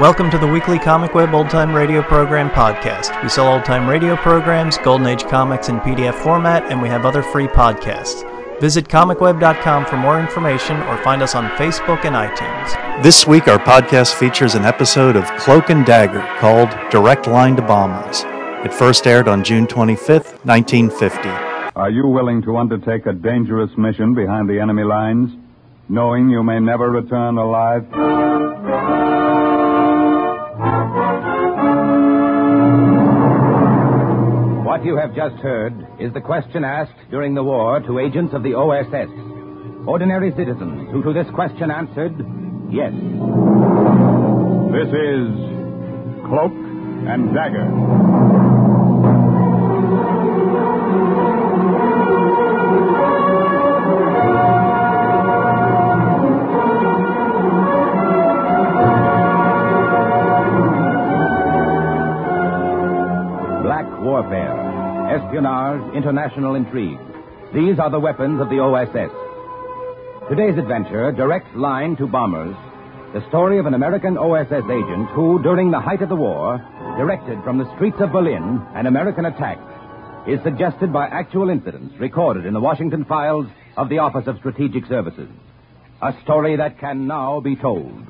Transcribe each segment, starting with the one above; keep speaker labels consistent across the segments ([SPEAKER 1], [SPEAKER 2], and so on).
[SPEAKER 1] Welcome to the weekly Comic Web Old Time Radio Program podcast. We sell old time radio programs, Golden Age comics in PDF format, and we have other free podcasts. Visit comicweb.com for more information or find us on Facebook and iTunes. This week, our podcast features an episode of Cloak and Dagger called Direct Line to Bombers. It first aired on June 25th, 1950.
[SPEAKER 2] Are you willing to undertake a dangerous mission behind the enemy lines, knowing you may never return alive?
[SPEAKER 3] What you have just heard is the question asked during the war to agents of the OSS. Ordinary citizens who to this question answered, yes.
[SPEAKER 2] This is Cloak and Dagger.
[SPEAKER 3] International intrigue. These are the weapons of the OSS. Today's adventure, Direct Line to Bombers, the story of an American OSS agent who, during the height of the war, directed from the streets of Berlin an American attack, is suggested by actual incidents recorded in the Washington files of the Office of Strategic Services. A story that can now be told.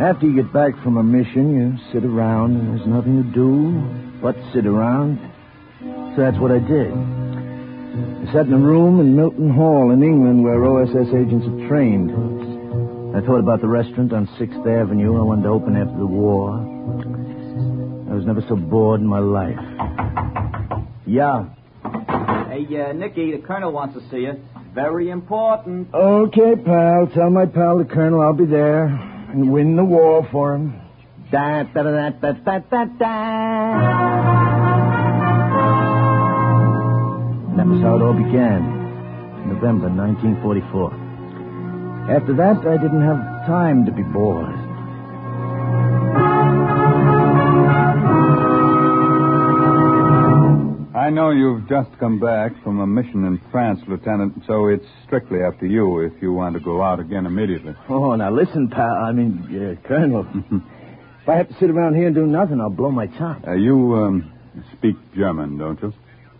[SPEAKER 4] After you get back from a mission, you sit around and there's nothing to do but sit around. So that's what I did. I sat in a room in Milton Hall in England where OSS agents are trained. I thought about the restaurant on 6th Avenue I wanted to open after the war. I was never so bored in my life. Yeah.
[SPEAKER 5] Hey, uh, Nicky, the colonel wants to see you. Very important.
[SPEAKER 4] Okay, pal. Tell my pal the colonel I'll be there and win the war for him. Da da da da da da da. That was how it all began. November 1944. After that, I didn't have time to be bored.
[SPEAKER 2] Know you've just come back from a mission in France, Lieutenant, so it's strictly up to you if you want to go out again immediately.
[SPEAKER 4] Oh, now listen, pal. I mean, uh, Colonel. if I have to sit around here and do nothing, I'll blow my top.
[SPEAKER 2] Uh, you um, speak German, don't you?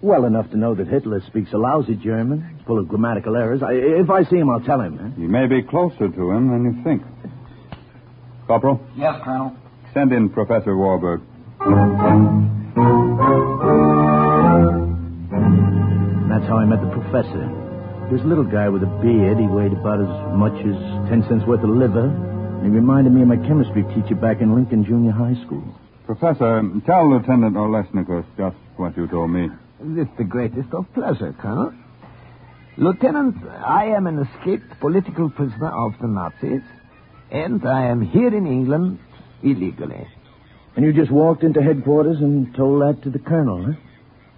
[SPEAKER 4] Well enough to know that Hitler speaks a lousy German, full of grammatical errors. I, if I see him, I'll tell him. eh?
[SPEAKER 2] You may be closer to him than you think. Corporal,
[SPEAKER 5] Yes, Colonel.
[SPEAKER 2] send in Professor Warburg.
[SPEAKER 4] I met the professor. He was a little guy with a beard. He weighed about as much as ten cents worth of liver. He reminded me of my chemistry teacher back in Lincoln Junior High School.
[SPEAKER 2] Professor, tell Lieutenant Olesnikos just what you told me.
[SPEAKER 6] With the greatest of pleasure, Colonel. Lieutenant, I am an escaped political prisoner of the Nazis, and I am here in England illegally.
[SPEAKER 4] And you just walked into headquarters and told that to the colonel, huh?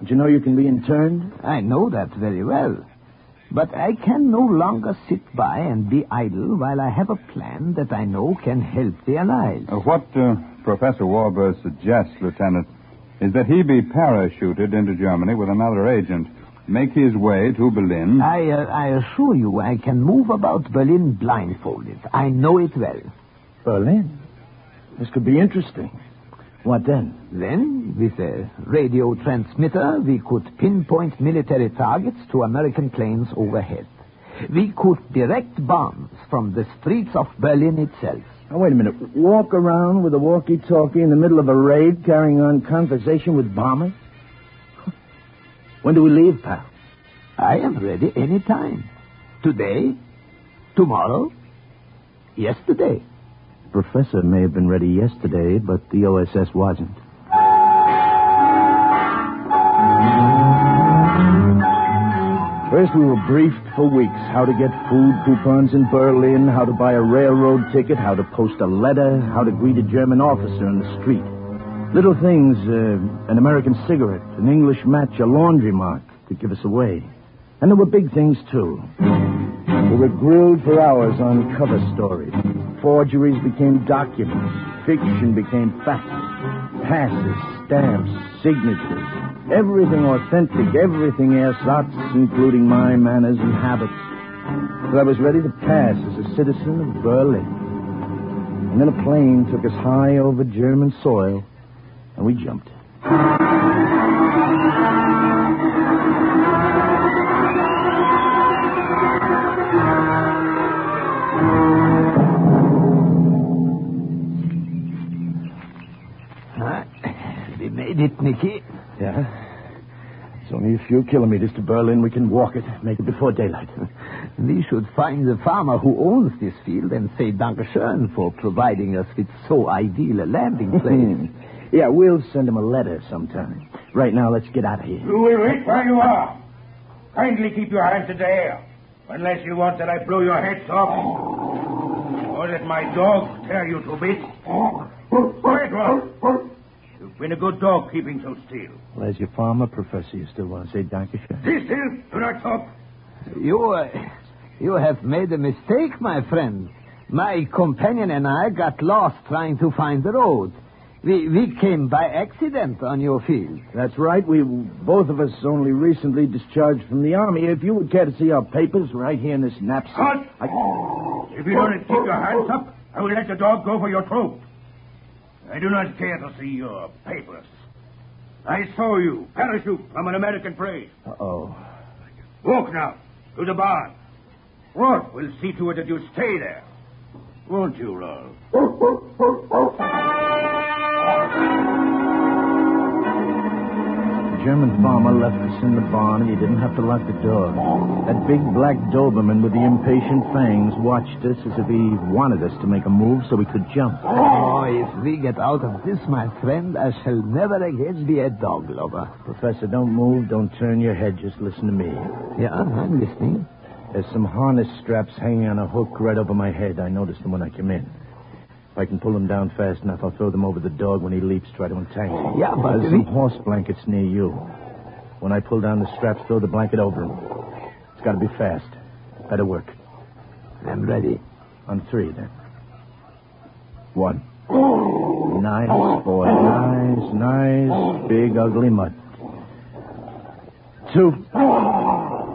[SPEAKER 4] Did you know you can be interned?
[SPEAKER 6] I know that very well. But I can no longer sit by and be idle while I have a plan that I know can help the Allies.
[SPEAKER 2] Uh, what uh, Professor Warburg suggests, Lieutenant, is that he be parachuted into Germany with another agent, make his way to Berlin.
[SPEAKER 6] I, uh, I assure you I can move about Berlin blindfolded. I know it well.
[SPEAKER 4] Berlin. This could be interesting. What then?
[SPEAKER 6] Then, with a radio transmitter, we could pinpoint military targets to American planes overhead. We could direct bombs from the streets of Berlin itself.
[SPEAKER 4] Now, wait a minute. Walk around with a walkie-talkie in the middle of a raid carrying on conversation with bombers? When do we leave, pal?
[SPEAKER 6] I am ready any time. Today, tomorrow, yesterday.
[SPEAKER 4] Professor may have been ready yesterday, but the OSS wasn't. First, we were briefed for weeks how to get food coupons in Berlin, how to buy a railroad ticket, how to post a letter, how to greet a German officer in the street. Little things, uh, an American cigarette, an English match, a laundry mark could give us away. And there were big things, too. We were grilled for hours on cover stories. Forgeries became documents. Fiction became fact. Passes, stamps, signatures. Everything authentic, everything ersatz, including my manners and habits. So I was ready to pass as a citizen of Berlin. And then a plane took us high over German soil, and we jumped.
[SPEAKER 6] It, Nicky.
[SPEAKER 4] Yeah? It's only a few kilometers to Berlin. We can walk it, make it before daylight.
[SPEAKER 6] We should find the farmer who owns this field and say Dankeschön for providing us with so ideal a landing place.
[SPEAKER 4] yeah, we'll send him a letter sometime. Right now, let's get out of here.
[SPEAKER 7] You will wait where you are. Kindly keep your hands in the air. Unless you want that I blow your heads off. Or that my dog tear you to bits. Quiet, Rob. You've been a good dog keeping so still.
[SPEAKER 4] Well, as your farmer, Professor, you still want to say Dankeschön?
[SPEAKER 7] Stay still. Do not talk.
[SPEAKER 6] You, uh, you have made a mistake, my friend. My companion and I got lost trying to find the road. We, we came by accident on your field.
[SPEAKER 4] That's right. We both of us only recently discharged from the army. If you would care to see our papers right here in this knapsack.
[SPEAKER 7] Cut!
[SPEAKER 4] I-
[SPEAKER 7] If you don't keep your hands up, I will let the dog go for your throat. I do not care to see your papers. I saw you parachute from an American plane.
[SPEAKER 4] Uh-oh.
[SPEAKER 7] Walk now to the barn. Rod will see to it that you stay there. Won't you, Rod?
[SPEAKER 4] German farmer left us in the barn, and he didn't have to lock the door. That big black Doberman with the impatient fangs watched us as if he wanted us to make a move so we could jump.
[SPEAKER 6] Oh, if we get out of this, my friend, I shall never again be a dog lover.
[SPEAKER 4] Professor, don't move, don't turn your head, just listen to me.
[SPEAKER 6] Yeah, I'm listening.
[SPEAKER 4] There's some harness straps hanging on a hook right over my head. I noticed them when I came in. If I can pull them down fast enough, I'll throw them over the dog when he leaps, try to entangle him.
[SPEAKER 6] Yeah, but
[SPEAKER 4] There's some horse blankets near you. When I pull down the straps, throw the blanket over him. It's got to be fast. Better work.
[SPEAKER 6] I'm ready.
[SPEAKER 4] On three, then. One. Nice, boy. Nice, nice, big, ugly mutt. Two.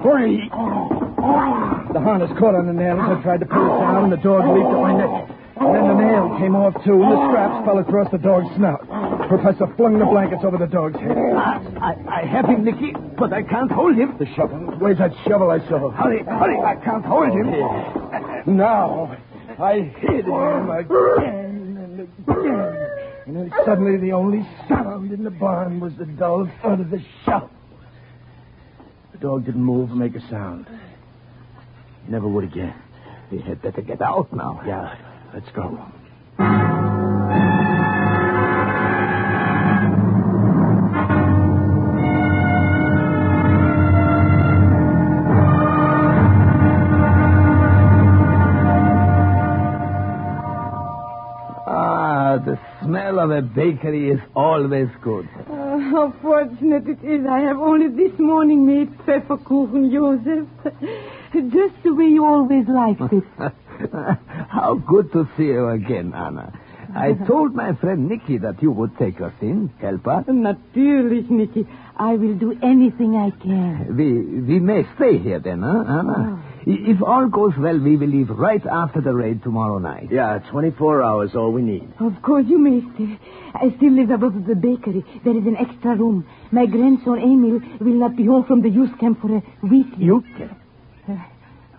[SPEAKER 4] Three. The harness caught on the nail as I tried to pull it down, and the dog leaped at my neck. And then the nail came off, too, and the straps fell across the dog's snout. Professor flung the blankets over the dog's head.
[SPEAKER 6] I, I have him, Nicky, but I can't hold him.
[SPEAKER 4] The shovel. Where's that shovel I saw?
[SPEAKER 6] Hurry, hurry, I can't hold him.
[SPEAKER 4] Oh, now, I hit him again and again. And then suddenly the only sound in the barn was the dull thud of the shovel. The dog didn't move or make a sound. Never would again.
[SPEAKER 6] We had better get out now.
[SPEAKER 4] Yeah, let's go.
[SPEAKER 6] Ah, the smell of a bakery is always good.
[SPEAKER 8] Oh, how fortunate it is I have only this morning made Pfefferkuchen, Joseph. Just the way you always liked it.
[SPEAKER 6] How good to see you again, Anna. I told my friend Nicky that you would take us in, help us.
[SPEAKER 8] Natürlich, Nicky. I will do anything I can.
[SPEAKER 6] We we may stay here then, huh, Anna? Oh. I- If all goes well, we will leave right after the raid tomorrow night.
[SPEAKER 4] Yeah, 24 hours, all we need.
[SPEAKER 8] Of course you may stay. I still live above the bakery. There is an extra room. My grandson Emil will not be home from the youth camp for a week.
[SPEAKER 4] You can.
[SPEAKER 8] Uh,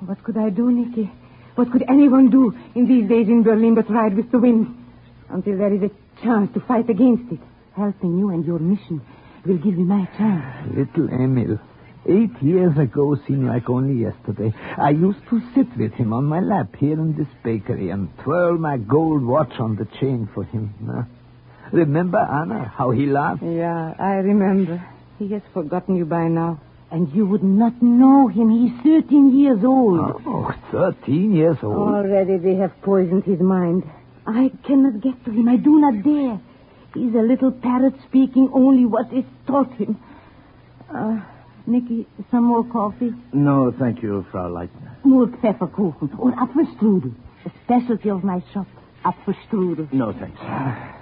[SPEAKER 8] what could I do, Nicky? What could anyone do in these days in Berlin but ride with the wind? Until there is a chance to fight against it. Helping you and your mission will give me my chance.
[SPEAKER 6] Little Emil. Eight years ago seemed like only yesterday. I used to sit with him on my lap here in this bakery and twirl my gold watch on the chain for him. Huh? Remember, Anna, how he laughed?
[SPEAKER 8] Yeah, I remember. He has forgotten you by now. And you would not know him. He's 13 years old.
[SPEAKER 6] Oh, 13 years old.
[SPEAKER 8] Already they have poisoned his mind. I cannot get to him. I do not dare. He's a little parrot speaking only what is taught him. Uh, Nicky, some more coffee?
[SPEAKER 4] No, thank you, Frau Leitner.
[SPEAKER 8] More Pfefferkuchen or Apfelstrudel. A specialty of my shop. Apfelstrudel.
[SPEAKER 4] No, thanks.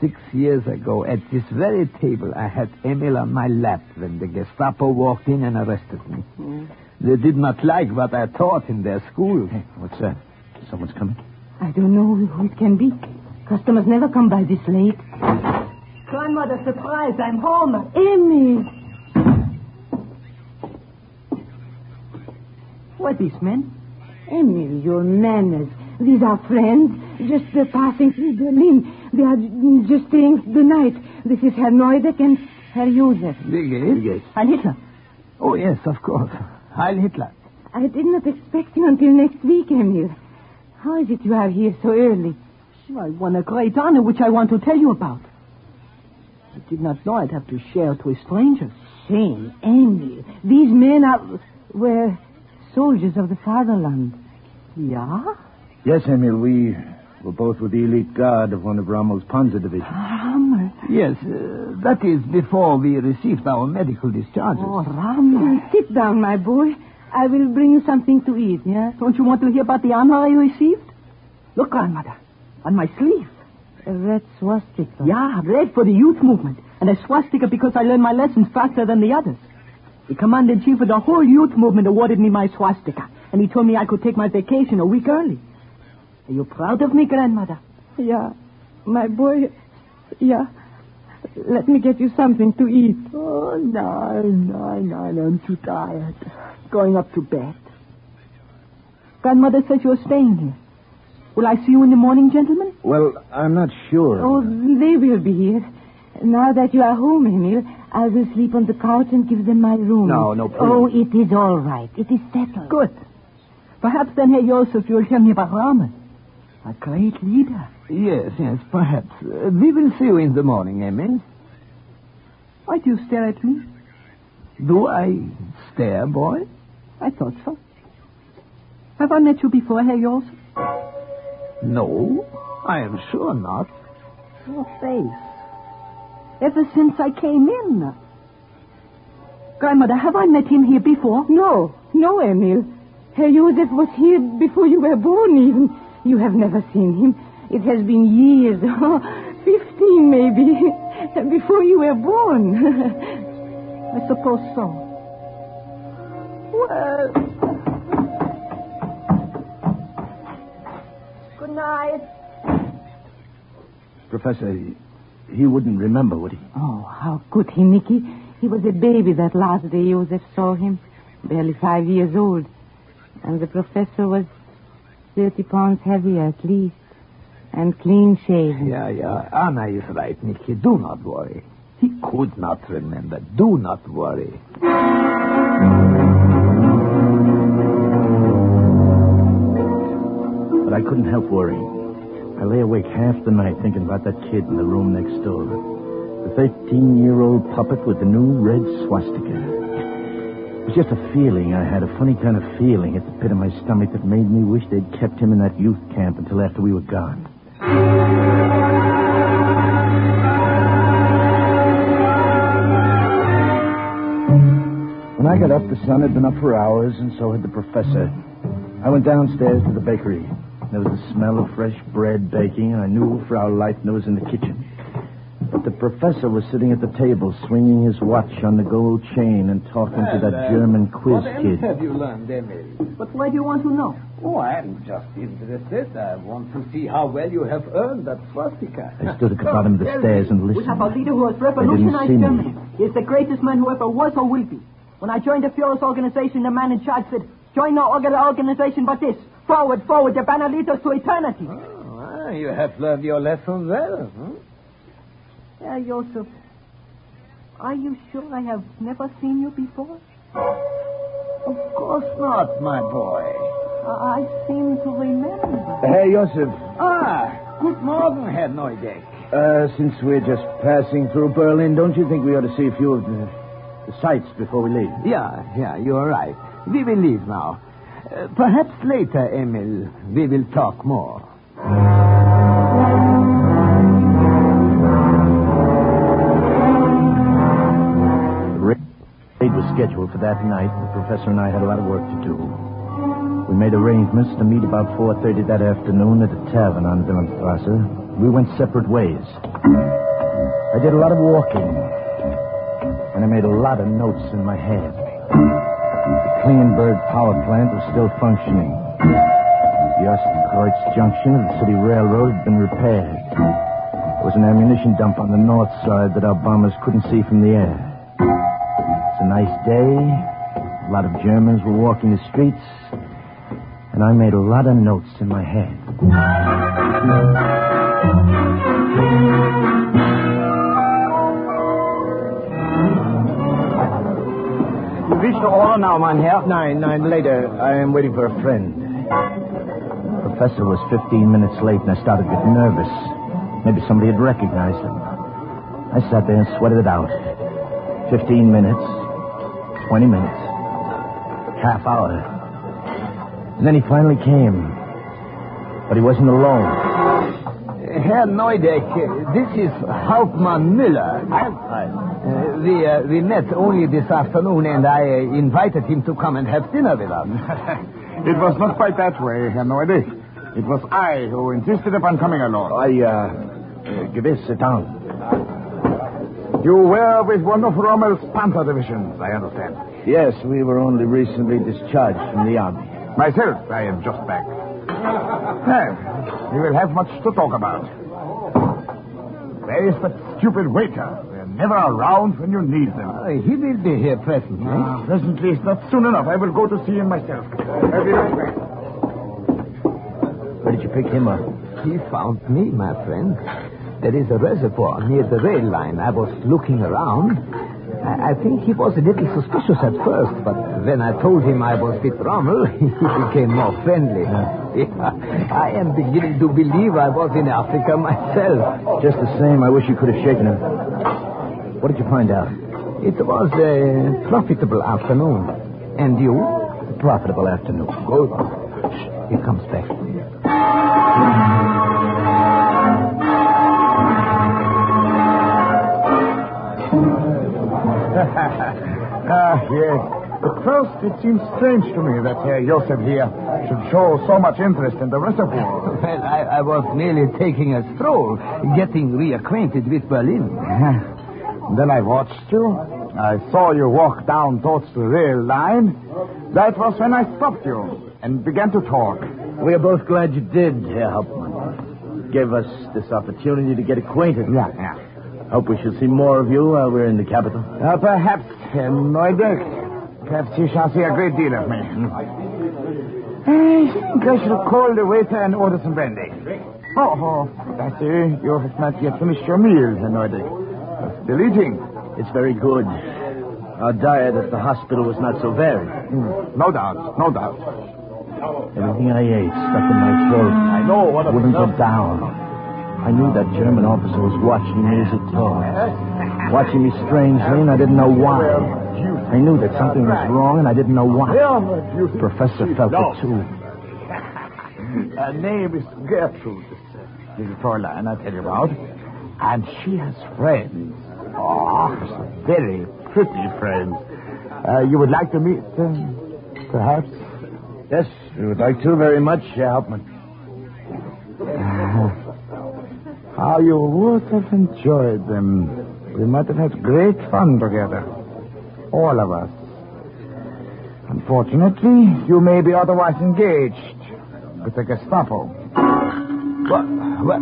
[SPEAKER 6] Six years ago, at this very table, I had Emil on my lap when the Gestapo walked in and arrested me. Hmm. They did not like what I taught in their school.
[SPEAKER 4] Hey, what's that? Someone's coming.
[SPEAKER 8] I don't know who it can be. Customers never come by this late.
[SPEAKER 9] Grandmother, surprise, I'm home.
[SPEAKER 8] Emil!
[SPEAKER 9] What is, these men?
[SPEAKER 8] Emil, your manners. These are friends, just uh, passing through Berlin. They are j- just staying the night. This is Herr Neudeck and Herr Josef.
[SPEAKER 6] Wie geht's?
[SPEAKER 4] Yes.
[SPEAKER 9] Heil Hitler.
[SPEAKER 6] Oh, yes, of course. Heil Hitler.
[SPEAKER 8] I did not expect you until next week, Emil. How is it you are here so early?
[SPEAKER 9] I won a great honor which I want to tell you about. I did not know I'd have to share it with strangers.
[SPEAKER 8] Shame, Emil. These men are, were soldiers of the fatherland.
[SPEAKER 9] Yeah?
[SPEAKER 4] Yes, Emil, we were both with the elite guard of one of Rommel's Panzer divisions.
[SPEAKER 9] Rammel.
[SPEAKER 6] Yes, uh, that is before we received our medical discharges.
[SPEAKER 9] Oh, Rammel.
[SPEAKER 8] Sit down, my boy. I will bring you something to eat, yeah?
[SPEAKER 9] Don't you want to hear about the honor I received? Look, grandmother, on my sleeve.
[SPEAKER 8] A red swastika.
[SPEAKER 9] Yeah, red for the youth movement, and a swastika because I learned my lessons faster than the others. The commander-in-chief of the whole youth movement awarded me my swastika, and he told me I could take my vacation a week early. Are you proud of me, grandmother?
[SPEAKER 8] Yeah. My boy, yeah. Let me get you something to eat.
[SPEAKER 9] Oh, no, no, no, I'm too tired. Going up to bed. Grandmother says you're staying here. Will I see you in the morning, gentlemen?
[SPEAKER 4] Well, I'm not sure.
[SPEAKER 8] Oh, they will be here. Now that you are home, Emil, I will sleep on the couch and give them my room.
[SPEAKER 4] No, no, please.
[SPEAKER 8] Oh, it is all right. It is settled.
[SPEAKER 9] Good. Perhaps then, Herr Joseph, you'll tell me about Rahmen. A great leader.
[SPEAKER 6] Yes, yes, perhaps. Uh, we will see you in the morning, Emil.
[SPEAKER 9] Why do you stare at me?
[SPEAKER 6] Do I stare, boy?
[SPEAKER 9] I thought so. Have I met you before, Herr Joseph?
[SPEAKER 6] No, I am sure not.
[SPEAKER 9] Your face. Ever since I came in. Grandmother, have I met him here before?
[SPEAKER 8] No, no, Emil. Herr Josef was here before you were born, even. You have never seen him. It has been years, oh, fifteen maybe, before you were born.
[SPEAKER 9] I suppose so. Well. Good night.
[SPEAKER 4] Professor, he, wouldn't remember, would he?
[SPEAKER 8] oh, how could he, Nicky? He was a baby that last day Josef saw him, barely five years old. And the professor was 30 pounds heavier at least, and clean shaven.
[SPEAKER 6] Yeah, yeah. Anna is right, Nicky. Do not worry. He could not remember. Do not worry.
[SPEAKER 4] But I couldn't help worrying. I lay awake half the night thinking about that kid in the room next door. The 13-year-old puppet with the new red swastika. Just a feeling I had, a funny kind of feeling at the pit of my stomach that made me wish they'd kept him in that youth camp until after we were gone. When I got up, the sun had been up for hours, and so had the professor. I went downstairs to the bakery. There was the smell of fresh bread baking, and I knew Frau Leitner was in the kitchen. But the professor was sitting at the table, swinging his watch on the gold chain and talking to that German quiz kid.
[SPEAKER 6] have you learned, Emil?
[SPEAKER 9] But why do you want to know?
[SPEAKER 6] Oh, I'm just interested. I want to see how well you have earned that swastika.
[SPEAKER 4] I stood at the bottom of the stairs and listened.
[SPEAKER 9] We
[SPEAKER 4] listened.
[SPEAKER 9] have a leader who has revolutionized. Germany. He is the greatest man who ever was or will be. When I joined the Führer's organization, the man in charge said, join no other organization but this. Forward, forward, the banner leads us to eternity.
[SPEAKER 6] Oh, ah, you have learned your lesson well. Huh?
[SPEAKER 9] Herr Joseph, are you sure I have never seen you before?
[SPEAKER 6] Of course not, my boy.
[SPEAKER 9] I I seem to remember.
[SPEAKER 4] Hey, Josef,
[SPEAKER 6] Ah, good morning, Herr Neudeck.
[SPEAKER 4] uh, since we're just passing through Berlin, don't you think we ought to see a few of the, the sights before we leave?
[SPEAKER 6] Yeah, yeah, you're right. We will leave now. Uh, perhaps later, Emil, we will talk more.
[SPEAKER 4] Scheduled for that night. The professor and I had a lot of work to do. We made arrangements to meet about 4.30 that afternoon at a tavern on Wilhelmstrasse. We went separate ways. I did a lot of walking, and I made a lot of notes in my head. The Klingenberg power plant was still functioning. The Ostkreuz junction of the city railroad had been repaired. There was an ammunition dump on the north side that our bombers couldn't see from the air. Nice day. A lot of Germans were walking the streets, and I made a lot of notes in my head.
[SPEAKER 10] You reached the order now, mein Herr?
[SPEAKER 4] Nine, nine later. I am waiting for a friend. The professor was 15 minutes late, and I started to get nervous. Maybe somebody had recognized him. I sat there and sweated it out. 15 minutes, 20 minutes, half hour. And then he finally came. But he wasn't alone.
[SPEAKER 6] Herr Neudeck, this is Hauptmann Müller. Uh, we, uh, we met only this afternoon, and I uh, invited him to come and have dinner with us.
[SPEAKER 10] It was not quite that way, Herr Neudeck. It was I who insisted upon coming along.
[SPEAKER 4] I, uh, uh gewiss, sit down.
[SPEAKER 10] You were with one of Rommel's Panther divisions, I understand.
[SPEAKER 4] Yes, we were only recently discharged from the army.
[SPEAKER 10] Myself, I am just back. Well, we will have much to talk about. Where is that stupid waiter? They're never around when you need them.
[SPEAKER 6] Uh, he will be here presently.
[SPEAKER 10] Ah, presently is not soon enough. I will go to see him myself. I'll be right back.
[SPEAKER 4] Where did you pick him up?
[SPEAKER 6] He found me, my friend. There is a reservoir near the rail line. I was looking around. I, I think he was a little suspicious at first, but when I told him I was with Rommel, he became more friendly. Yeah. I am beginning to believe I was in Africa myself.
[SPEAKER 4] Just the same, I wish you could have shaken him. What did you find out?
[SPEAKER 6] It was a profitable afternoon. And you?
[SPEAKER 4] A profitable afternoon.
[SPEAKER 6] Good. He comes back.
[SPEAKER 10] Yes. At first, it seems strange to me that Herr Josef here should show so much interest in the reservoir.
[SPEAKER 6] Well, I, I was merely taking a stroll, getting reacquainted with Berlin.
[SPEAKER 10] then I watched you. I saw you walk down towards the rail line. That was when I stopped you and began to talk.
[SPEAKER 4] We are both glad you did, Herr Hauptmann. Gave us this opportunity to get acquainted.
[SPEAKER 10] Yeah, yeah.
[SPEAKER 4] Hope we shall see more of you while we're in the capital.
[SPEAKER 10] Uh, perhaps, Herr Neudeck. Perhaps you shall see a great deal of me. I think I shall call the waiter and order some brandy. Oh, oh, I see. You have not yet finished your meal, Herr Neudeck. Still eating.
[SPEAKER 4] It's very good. Our diet at the hospital was not so varied.
[SPEAKER 10] Mm, no doubt, no doubt.
[SPEAKER 4] Everything I ate stuck in my throat.
[SPEAKER 10] I know what
[SPEAKER 4] wouldn't go down. I knew that German officer was watching me as he talked. Watching me strangely, and I didn't know why. I knew that something was wrong, and I didn't know why. The professor felt it, too.
[SPEAKER 10] Her name is Gertrude, little Fräulein, I tell you about. And she has friends. Oh, very pretty friends. Uh, you would like to meet them, perhaps?
[SPEAKER 4] Yes, we would like to very much, Herr Hauptmann.
[SPEAKER 10] How you would have enjoyed them. We might have had great fun together. All of us. Unfortunately, you may be otherwise engaged with the Gestapo.
[SPEAKER 6] What, what,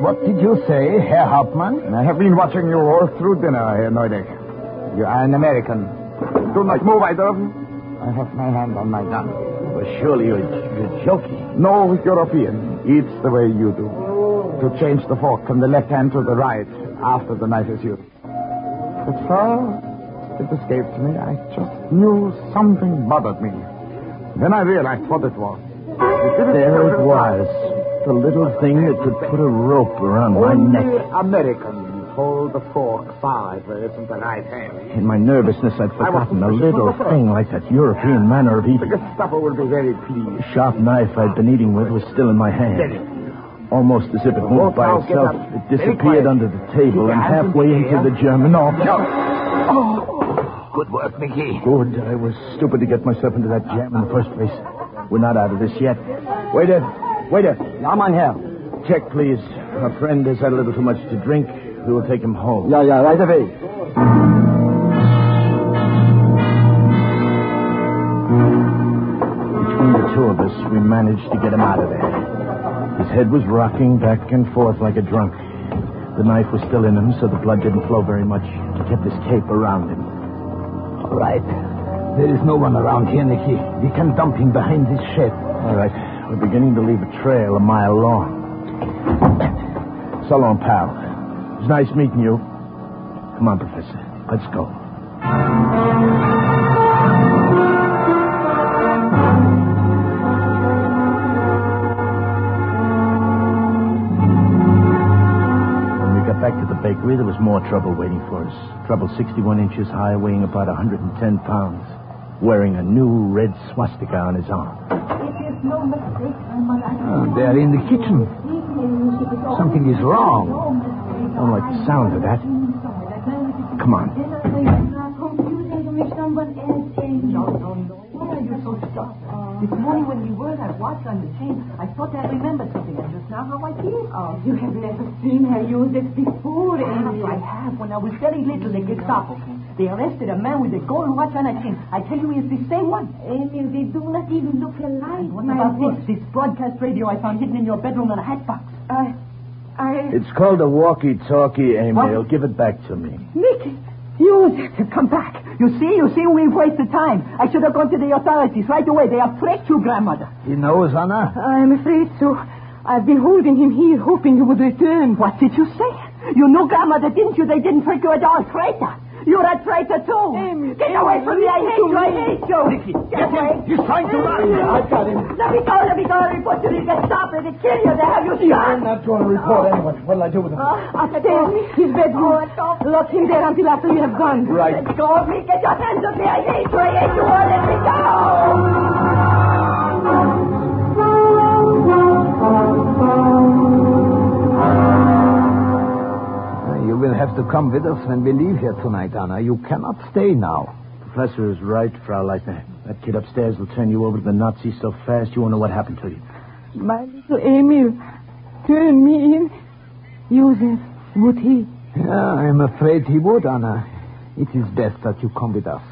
[SPEAKER 6] what did you say, Herr Hauptmann?
[SPEAKER 10] I have been watching you all through dinner, Herr Neudeck. You are an American. Do not move, either of you. I have my hand on my gun.
[SPEAKER 4] But surely you're, you're joking.
[SPEAKER 10] No European eats the way you do to change the fork from the left hand to the right after the knife is used. But first, it escaped me. I just knew something bothered me. Then I realized what it was.
[SPEAKER 4] There it was. The little thing that could put a rope around my neck.
[SPEAKER 10] Americans hold the fork side where it's in the right hand.
[SPEAKER 4] In my nervousness, I'd forgotten a little thing like that European manner of eating. The.
[SPEAKER 10] Gestapo will be very pleased.
[SPEAKER 4] The sharp knife I'd been eating with was still in my hand. Almost as if it moved by itself, it disappeared under the table and halfway
[SPEAKER 10] in
[SPEAKER 4] into the German office.
[SPEAKER 6] Oh, good work, Mickey.
[SPEAKER 4] Good. I was stupid to get myself into that jam in the first place. We're not out of this yet. Waiter, waiter,
[SPEAKER 10] Ja, mein Herr.
[SPEAKER 4] check, please. Our friend has had a little too much to drink. We will take him home.
[SPEAKER 10] Yeah, yeah, right away.
[SPEAKER 4] Between the two of us, we managed to get him out of there. His head was rocking back and forth like a drunk. The knife was still in him, so the blood didn't flow very much. He kept his cape around him.
[SPEAKER 6] All right. There is no one around here, Nicky. We can dump him behind this shed.
[SPEAKER 4] All right. We're beginning to leave a trail a mile long. So long, pal. It was nice meeting you. Come on, Professor. Let's go. Back to the bakery, there was more trouble waiting for us. Trouble 61 inches high, weighing about 110 pounds, wearing a new red swastika on his arm.
[SPEAKER 6] Ah, they are in the kitchen. Something is wrong.
[SPEAKER 4] I Don't like the sound of that. Come on.
[SPEAKER 9] No, no, no. Why are you so stuck? This morning when we were at watch on the chain, I thought I remembered something, and just now how I feel.
[SPEAKER 8] Oh, you have never seen her use it before, ah,
[SPEAKER 9] Yes,
[SPEAKER 8] Emil.
[SPEAKER 9] I have. When I was very little, the Gestapo came. They arrested a man with a gold watch on a chain. I tell you, it's the same one.
[SPEAKER 8] Emil, they do not even look alike.
[SPEAKER 9] What
[SPEAKER 8] my
[SPEAKER 9] about
[SPEAKER 8] boy.
[SPEAKER 9] this? This broadcast radio I found hidden in your bedroom in a hat box.
[SPEAKER 8] I, I,
[SPEAKER 4] It's called a walkie-talkie, Emil.
[SPEAKER 9] What?
[SPEAKER 4] Give it back to me.
[SPEAKER 8] Nicky, use it.
[SPEAKER 9] To come back. You see, you see, we've wasted time. I should have gone to the authorities right away. They have tricked you, grandmother.
[SPEAKER 6] He knows, Anna.
[SPEAKER 8] I'm afraid so. I've been holding him here, hoping you would return.
[SPEAKER 9] What did you say? You knew grandmother, didn't you? They didn't trick you at all. Traitor. You're a traitor, too.
[SPEAKER 8] Emil,
[SPEAKER 9] Get away from me. I hate you. I hate you.
[SPEAKER 6] Nicky,
[SPEAKER 9] Get away.
[SPEAKER 6] He's trying to run.
[SPEAKER 9] I've got him. Let me go. Let me go. Let me put you to get stopped. They kill you. They have you shot.
[SPEAKER 4] not going to report anyone. What'll I do with him?
[SPEAKER 8] Upstairs, his bedroom. Lock him there until after you have gone.
[SPEAKER 4] Right.
[SPEAKER 9] Let go of me. Get your hands off me. I hate you. I hate you all. Let me go.
[SPEAKER 6] Have to come with us when we leave here tonight, Anna. You cannot stay now.
[SPEAKER 4] Professor is right, Frau Leitner. That kid upstairs will turn you over to the Nazis so fast you won't know what happened to you.
[SPEAKER 8] My little Emil, turn me in. Joseph, would he?
[SPEAKER 6] Yeah, I'm afraid he would, Anna. It is best that you come with us.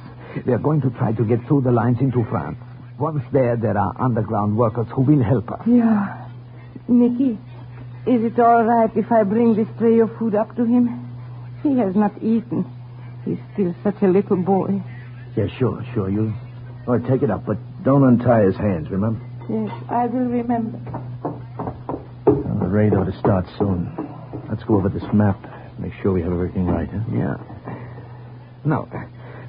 [SPEAKER 6] We are going to try to get through the lines into France. Once there, there are underground workers who will help us.
[SPEAKER 8] Yeah. Nicky, is it all right if I bring this tray of food up to him? He has not eaten. He's still such a little boy.
[SPEAKER 4] Yeah, sure, sure. You. All right, take it up, but don't untie his hands, remember?
[SPEAKER 8] Yes, I will remember.
[SPEAKER 4] Well, the raid ought to start soon. Let's go over this map. Make sure we have everything right, huh?
[SPEAKER 6] Yeah. No,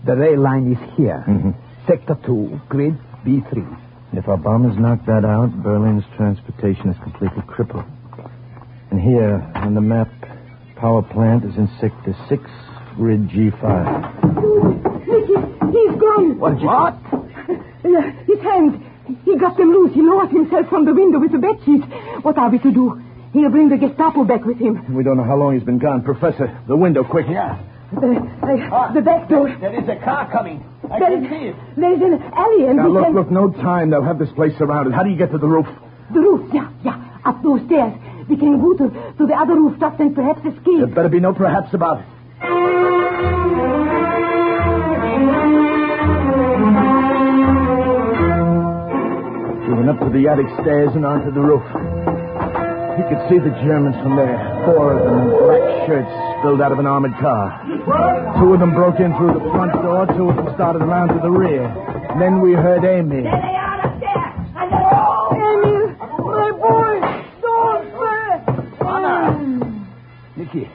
[SPEAKER 6] the rail line is here.
[SPEAKER 4] Mhm.
[SPEAKER 6] Sector 2, grid B3.
[SPEAKER 4] If our bombers knock that out, Berlin's transportation is completely crippled. And here, on the map, power plant is in sector 6, grid G5.
[SPEAKER 8] Nicky, he's gone.
[SPEAKER 6] What? What?
[SPEAKER 8] Yeah, his hands. He got them loose. He lowered himself from the window with the bed sheet. What are we to do? He'll bring the Gestapo back with him.
[SPEAKER 4] We don't know how long he's been gone. Professor, the window, quick.
[SPEAKER 6] Yeah.
[SPEAKER 8] The, uh, the back door.
[SPEAKER 6] There is a car coming. I
[SPEAKER 8] There
[SPEAKER 6] can
[SPEAKER 8] is,
[SPEAKER 6] see it.
[SPEAKER 8] there's an alley and
[SPEAKER 4] Now,
[SPEAKER 8] we
[SPEAKER 4] look,
[SPEAKER 8] can...
[SPEAKER 4] look, no time. They'll have this place surrounded. How do you get to the roof?
[SPEAKER 8] The roof, yeah, yeah. Up those stairs. We can go to, to the other rooftops and perhaps escape.
[SPEAKER 4] There better be no perhaps about it. We went up to the attic stairs and onto the roof. He could see the Germans from there. Four of them in black shirts spilled out of an armored car. Two of them broke in through the front door. Two of them started around to the rear. Then we heard Amy.
[SPEAKER 6] Nicky.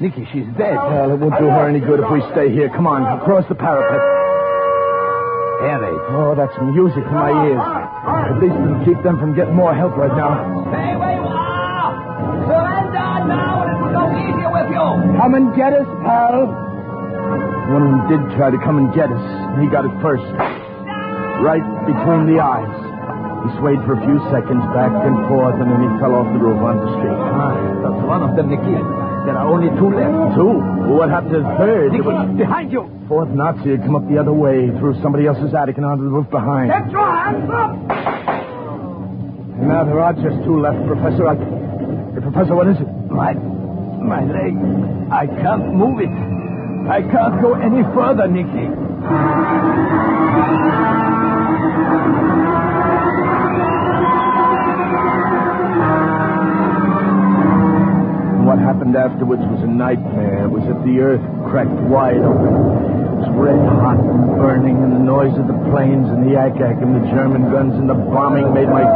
[SPEAKER 6] Nicky, she's dead.
[SPEAKER 4] Well, it won't do her any good if we stay here. Come on, across the parapet.
[SPEAKER 6] Air raid.
[SPEAKER 4] Oh, that's music to my ears. At least it'll keep them from getting more help right now.
[SPEAKER 6] Stay where you are! Surrender now, and it will go easier with you!
[SPEAKER 4] Come and get us, pal. One of them did try to come and get us. and He got it first. Right between the eyes. He swayed for a few seconds back and forth, and then he fell off the roof onto the street.
[SPEAKER 6] Ah, that's one of them, Nicky. There are only two left.
[SPEAKER 4] Two? What happened to the third?
[SPEAKER 6] Nicky,
[SPEAKER 4] was-
[SPEAKER 6] behind you!
[SPEAKER 4] Fourth Nazi had come up the other way, through somebody else's attic and onto the roof behind.
[SPEAKER 9] Get your hands up.
[SPEAKER 4] And now there are just two left, Professor. I... Hey, Professor, what is it?
[SPEAKER 6] My, my leg. I can't move it. I can't go any further, Nicky.
[SPEAKER 4] What happened afterwards was a nightmare. It was as the earth cracked wide open. It was red hot and burning, and the noise of the planes and the yak-yak and the German guns and the bombing made my,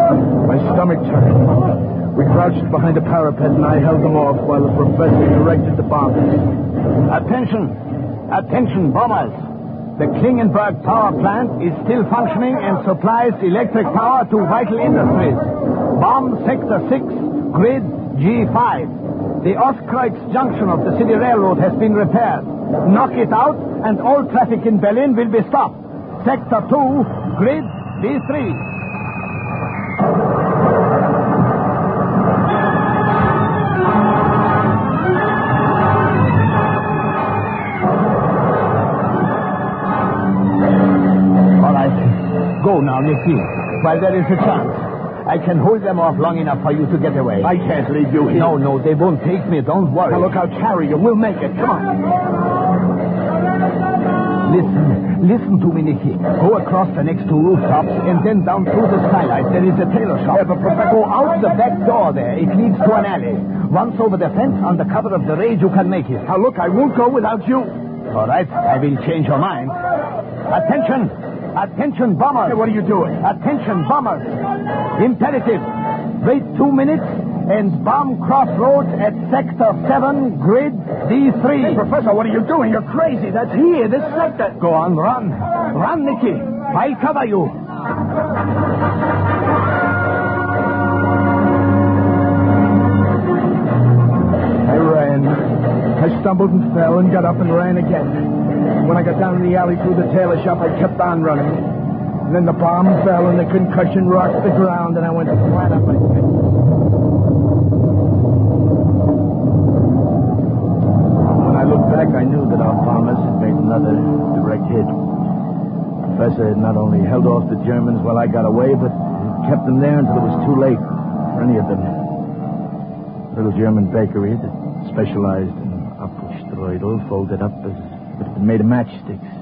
[SPEAKER 4] my stomach turn. We crouched behind a parapet, and I held them off while the professor directed the bombers.
[SPEAKER 6] Attention! Attention, bombers! The Klingenberg power plant is still functioning and supplies electric power to vital industries. Bomb Sector 6, Grid G5. The Ostkreuz junction of the city railroad has been repaired. Knock it out, and all traffic in Berlin will be stopped. Sector 2, Grid B3. All right. Go now, Nicky, while there is a chance. I can hold them off long enough for you to get away.
[SPEAKER 4] I can't leave you here.
[SPEAKER 6] No, no, they won't take me. Don't worry.
[SPEAKER 4] Now look, I'll carry you. We'll make it. Come on.
[SPEAKER 6] Listen, listen to me, Nicky. Go across the next two rooftops and then down through the skylight. There is a tailor shop.
[SPEAKER 4] Yeah, but Professor-
[SPEAKER 6] Go out the back door there. It leads to an alley. Once over the fence, under cover of the raid, you can make it.
[SPEAKER 4] Now look, I won't go without you.
[SPEAKER 6] All right, I will change your mind. Attention! Attention, bombers!
[SPEAKER 4] Hey, what are you doing?
[SPEAKER 6] Attention, bombers! Imperative. Wait two minutes and bomb crossroads at Sector 7, Grid D3.
[SPEAKER 4] Hey, Professor, what are you doing? You're crazy. That's here, this sector.
[SPEAKER 6] Go on, run. Run, Nicky. I'll cover you.
[SPEAKER 4] I ran. I stumbled and fell and got up and ran again. When I got down in the alley through the tailor shop, I kept on running. And then the bomb fell and the concussion rocked the ground and I went flat on my face. When I looked back, I knew that our bombers had made another direct hit. The professor had not only held off the Germans while I got away, but kept them there until it was too late for any of them. A little German bakery that specialized in Apfelstrudel folded up as been made of matchsticks.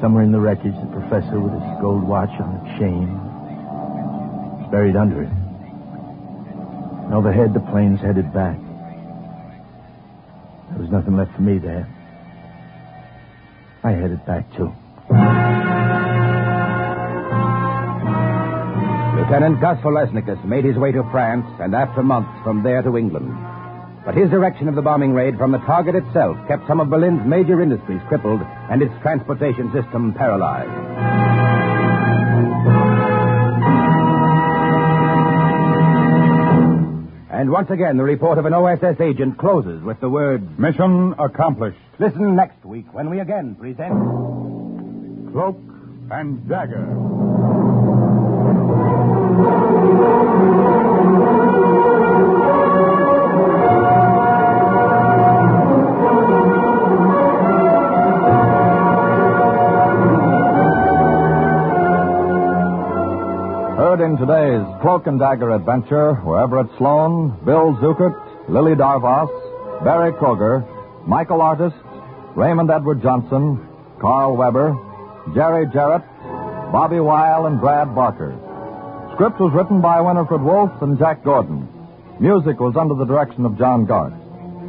[SPEAKER 4] Somewhere in the wreckage, the professor with his gold watch on a chain buried under it. And overhead, the planes headed back. There was nothing left for me there. I headed back, too.
[SPEAKER 3] Lieutenant Gus Volesnikus made his way to France and after months from there to England. But his direction of the bombing raid from the target itself kept some of Berlin's major industries crippled and its transportation system paralyzed. And once again, the report of an OSS agent closes with the word
[SPEAKER 2] Mission accomplished.
[SPEAKER 3] Listen next week when we again present
[SPEAKER 2] Cloak and dagger.
[SPEAKER 11] Today's Cloak and Dagger adventure were Everett Sloane, Bill Zuckert, Lily Darvas, Berry Kroeger, Michael Artist, Raymond Edward Johnson, Carl Weber, Jerry Jarrett, Bobby Weil, and Brad Barker. Script was written by Winifred Wolfe and Jack Gordon. Music was under the direction of John Garth.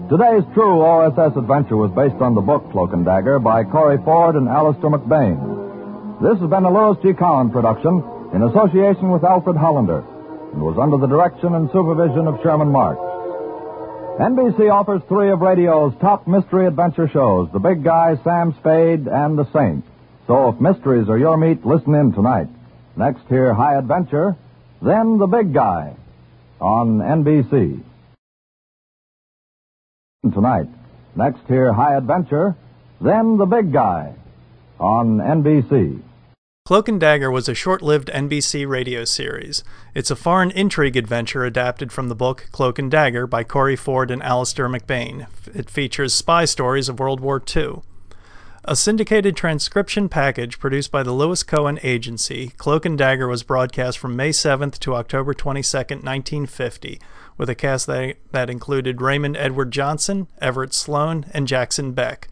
[SPEAKER 11] Today's true OSS adventure was based on the book Cloak and Dagger by Corey Ford and Alastair MacBain. This has been a Louis G. Cowan production in association with Alfred Hollander and was under the direction and supervision of Sherman Marks. NBC offers three of radio's top mystery adventure shows The Big Guy, Sam Spade, and The Saint. So if mysteries are your meat, listen in tonight. Next, hear High Adventure, then The Big Guy on NBC. Tonight. Next, hear High Adventure, then The Big Guy on NBC.
[SPEAKER 1] Cloak and Dagger was a short lived NBC radio series. It's a foreign intrigue adventure adapted from the book Cloak and Dagger by Corey Ford and Alastair MacBain. It features spy stories of World War II. A syndicated transcription package produced by the Lewis Cohen Agency, Cloak and Dagger was broadcast from May 7th to October 22nd, 1950, with a cast that, that included Raymond Edward Johnson, Everett Sloane, and Jackson Beck.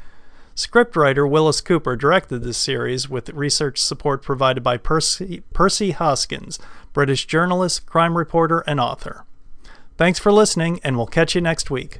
[SPEAKER 1] Scriptwriter Willis Cooper directed this series with research support provided by Percy, Percy Hoskins, British journalist, crime reporter, and author. Thanks for listening, and we'll catch you next week.